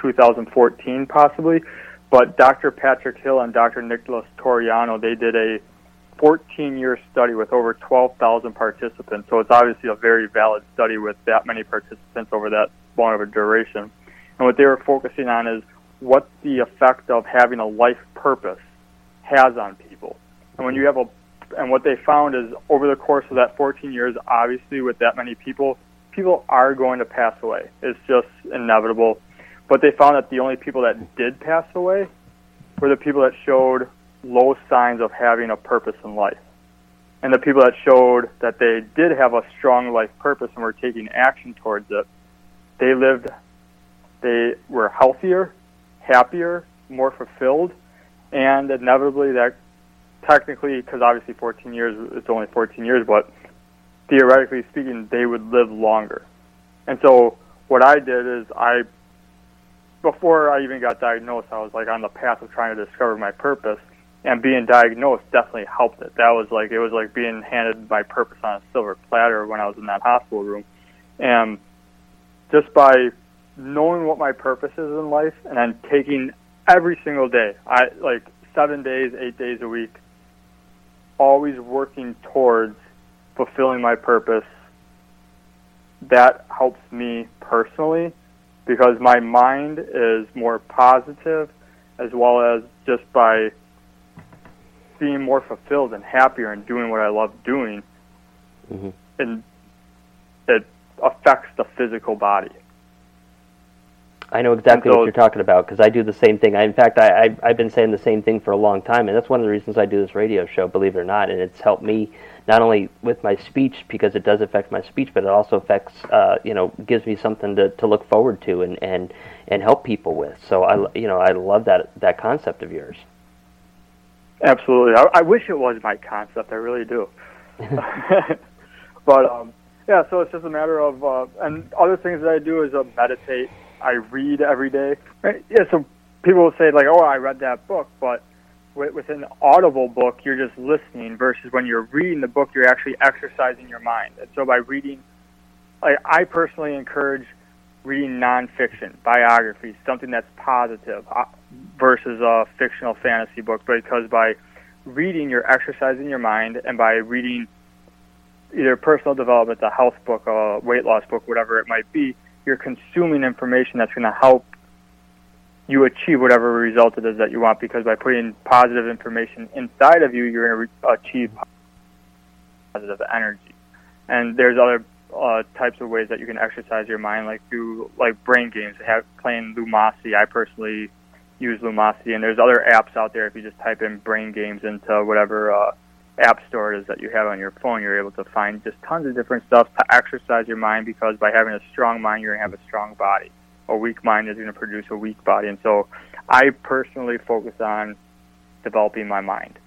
2014 possibly, but Dr. Patrick Hill and Dr. Nicholas Turiano they did a 14-year study with over 12,000 participants. So it's obviously a very valid study with that many participants over that long of a duration. And what they were focusing on is what the effect of having a life purpose has on people. And when you have a and what they found is over the course of that 14 years, obviously with that many people, people are going to pass away. It's just inevitable. But they found that the only people that did pass away were the people that showed low signs of having a purpose in life. And the people that showed that they did have a strong life purpose and were taking action towards it, they lived, they were healthier, happier, more fulfilled, and inevitably that technically, because obviously 14 years, it's only 14 years, but theoretically speaking, they would live longer. And so what I did is I, before I even got diagnosed, I was like on the path of trying to discover my purpose, and being diagnosed definitely helped it. That was like it was like being handed my purpose on a silver platter when I was in that hospital room, and just by knowing what my purpose is in life and then taking every single day, I like seven days, eight days a week, always working towards fulfilling my purpose. That helps me personally because my mind is more positive as well as just by being more fulfilled and happier and doing what I love doing Mm-hmm. and it affects the physical body. I know exactly so- what you're talking about because I do the same thing. I, in fact, I, I, I've been saying the same thing for a long time, and that's one of the reasons I do this radio show, believe it or not. And it's helped me not only with my speech because it does affect my speech, but it also affects, uh, you know, gives me something to, to look forward to and, and, and help people with. So I, you know, I love that that concept of yours. Absolutely. I, I wish it was my concept. I really do. (laughs) (laughs) but um, yeah, so it's just a matter of uh, and other things that I do is uh, meditate. I read every day. Right? Yeah. So people will say like, "Oh, I read that book," but with, with an audible book, you're just listening. Versus when you're reading the book, you're actually exercising your mind. And so by reading, I, I personally encourage reading nonfiction, biographies, something that's positive, uh, versus a fictional fantasy book. Because by reading, you're exercising your mind, and by reading either personal development, a health book, a weight loss book, whatever it might be, you're consuming information that's going to help you achieve whatever result it is that you want. Because by putting positive information inside of you, you're going to achieve positive energy. And there's other uh, types of ways that you can exercise your mind, like through like brain games. Have playing Lumosity. I personally use Lumosity, and there's other apps out there. If you just type in brain games into whatever uh, app store it is that you have on your phone, you're able to find just tons of different stuff to exercise your mind. Because by having a strong mind, you're gonna have a strong body. A weak mind is gonna produce a weak body, and so I personally focus on developing my mind.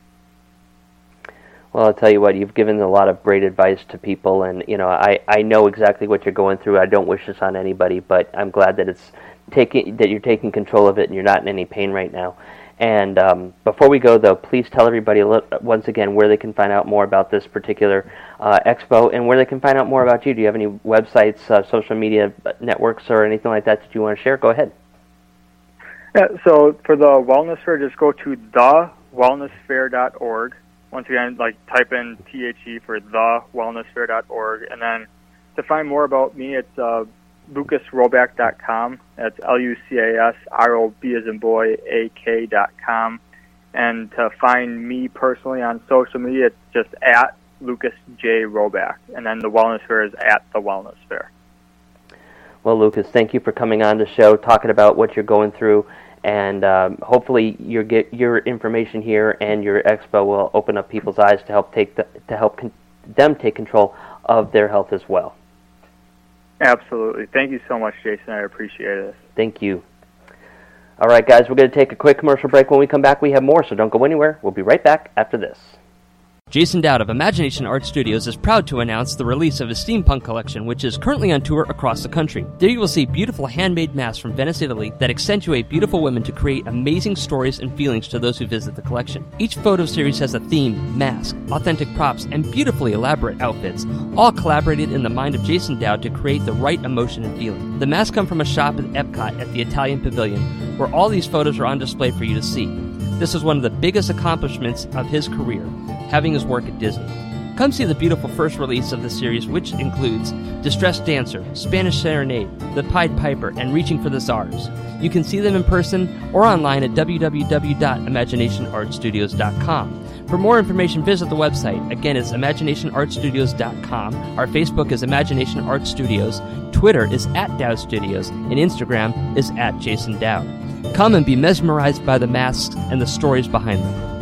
Well, I'll tell you what, you've given a lot of great advice to people, and you know, I, I know exactly what you're going through. I don't wish this on anybody, but I'm glad that it's taking that you're taking control of it and you're not in any pain right now. And um, before we go, though, please tell everybody once again where they can find out more about this particular uh, expo and where they can find out more about you. Do you have any websites, uh, social media networks, or anything like that that you want to share? Go ahead. Yeah, so for the wellness fair, just go to thewellnessfair.org. Once again, like type in THE for thewellnessfair.org. And then to find more about me, it's uh, lucasrobak.com. That's L-U-C-A-S-R-O-B as in boy, A-K dot com. And to find me personally on social media, it's just at Lucas J. Robak. And then the wellness fair is at the wellness fair. Well, Lucas, thank you for coming on the show, talking about what you're going through, and um, hopefully your get your information here and your expo will open up people's eyes to help take the, to help con- them take control of their health as well. Absolutely. Thank you so much, Jason. I appreciate it. Thank you. All right, guys, we're going to take a quick commercial break. When we come back, we have more, so don't go anywhere. We'll be right back after this. Jason Dowd of Imagination Art Studios is proud to announce the release of his steampunk collection, which is currently on tour across the country. There you will see beautiful handmade masks from Venice, Italy that accentuate beautiful women to create amazing stories and feelings to those who visit the collection. Each photo series has a theme, mask, authentic props, and beautifully elaborate outfits, all collaborated in the mind of Jason Dowd to create the right emotion and feeling. The masks come from a shop at Epcot at the Italian Pavilion, where all these photos are on display for you to see. This is one of the biggest accomplishments of his career, having his work at Disney. Come see the beautiful first release of the series, which includes Distressed Dancer, Spanish Serenade, The Pied Piper, and Reaching for the Stars. You can see them in person or online at www.imaginationartstudios.com. For more information, visit the website. Again, it's imaginationartstudios.com. Our Facebook is Imagination Art Studios, Twitter is at Dowd Studios, and Instagram is at Jason Dowd. Come and be mesmerized by the masks and the stories behind them.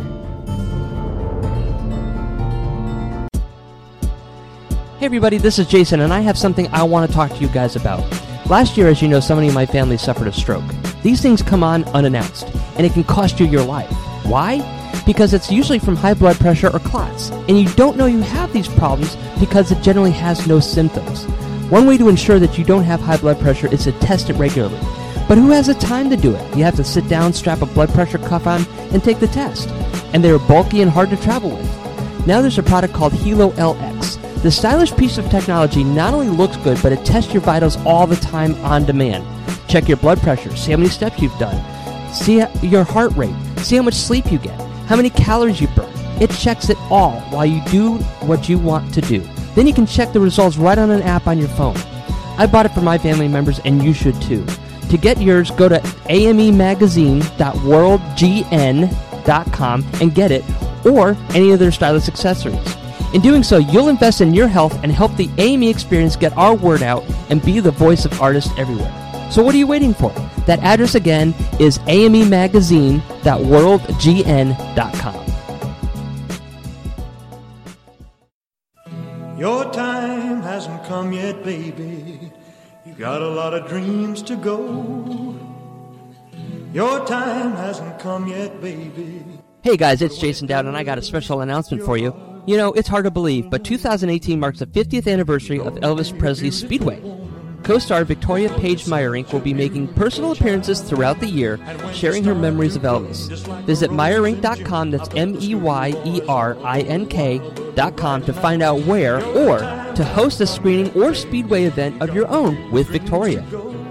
Hey everybody, this is Jason, and I have something I want to talk to you guys about. Last year, as you know, somebody in my family suffered a stroke. These things come on unannounced, and it can cost you your life. Why? Because it's usually from high blood pressure or clots, and you don't know you have these problems because it generally has no symptoms. One way to ensure that you don't have high blood pressure is to test it regularly. But who has the time to do it? You have to sit down, strap a blood pressure cuff on, and take the test. And they're bulky and hard to travel with. Now there's a product called Hilo LX. The stylish piece of technology not only looks good, but it tests your vitals all the time on demand. Check your blood pressure, see how many steps you've done, see your heart rate, see how much sleep you get, how many calories you burn. It checks it all while you do what you want to do. Then you can check the results right on an app on your phone. I bought it for my family members, and you should too. To get yours, go to amemagazine.worldgn.com and get it, or any of their stylish accessories. In doing so, you'll invest in your health and help the AME experience get our word out and be the voice of artists everywhere. So what are you waiting for? That address again is amemagazine.worldgn.com. Your time hasn't come yet, baby. You got a lot of dreams to go. Your time hasn't come yet, baby. Hey guys, it's Jason Dowd, and I got a special announcement for you. You know, it's hard to believe, but 2018 marks the 50th anniversary of Elvis Presley's Speedway. Co-star Victoria Paige Meyerink will be making personal appearances throughout the year, sharing her memories of Elvis. Visit Meyerink.com, that's M-E-Y-E-R-I-N-K.com to find out where, or to host a screening or Speedway event of your own with Victoria.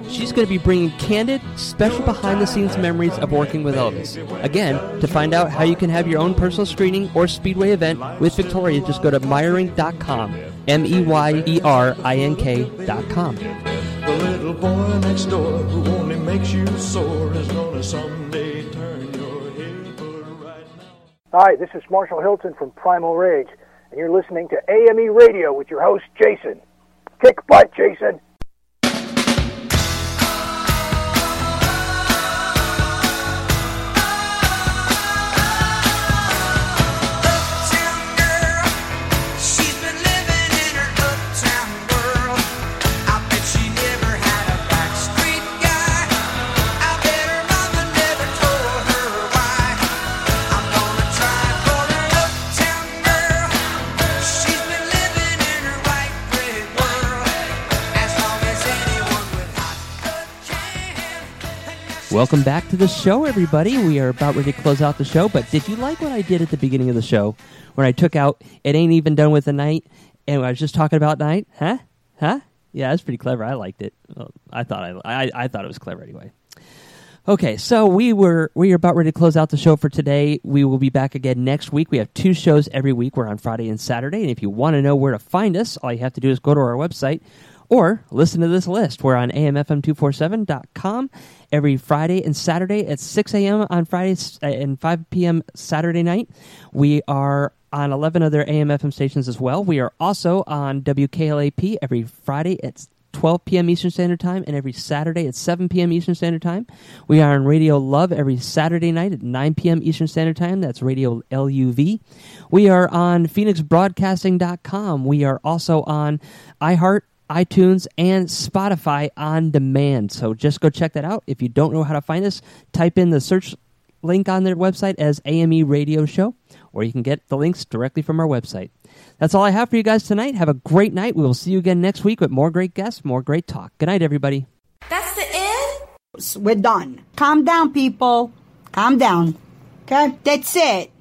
She's going to be bringing candid, special behind-the-scenes memories of working with Elvis. Again, to find out how you can have your own personal screening or Speedway event with Victoria, just go to Meyerink.com, E M-E-Y-E-R-I-N-K.com. The little boy next door who only makes you sore is gonna someday turn your head. But right Hi, this is Marshall Hilton from Primal Rage, and you're listening to AME Radio with your host, Jason. Kick butt, Jason. Welcome back to the show, everybody. We are about ready to close out the show, but did you like what I did at the beginning of the show when I took out "It Ain't Even Done with the Night" and I was just talking about night? Huh? Huh? Yeah, that's pretty clever. I liked it. Well, I thought I, I I thought it was clever anyway. Okay, so we were we are about ready to close out the show for today. We will be back again next week. We have two shows every week. We're on Friday and Saturday, and if you want to know where to find us, all you have to do is go to our website or listen to this list. We're on amfm247.com every Friday and Saturday at 6 a.m. on Fridays uh, and 5 p.m. Saturday night. We are on 11 other AMFM stations as well. We are also on WKLAP every Friday at 12 p.m. Eastern Standard Time, and every Saturday at 7 p.m. Eastern Standard Time. We are on Radio Love every Saturday night at 9 p.m. Eastern Standard Time. That's Radio LUV. We are on PhoenixBroadcasting.com. We are also on iHeart, iTunes, and Spotify on demand. So just go check that out. If you don't know how to find us, type in the search link on their website as AME Radio Show, or you can get the links directly from our website. That's all I have for you guys tonight. Have a great night. We will see you again next week with more great guests, more great talk. Good night, everybody. That's the end? We're done. Calm down, people. Calm down. Okay? That's it.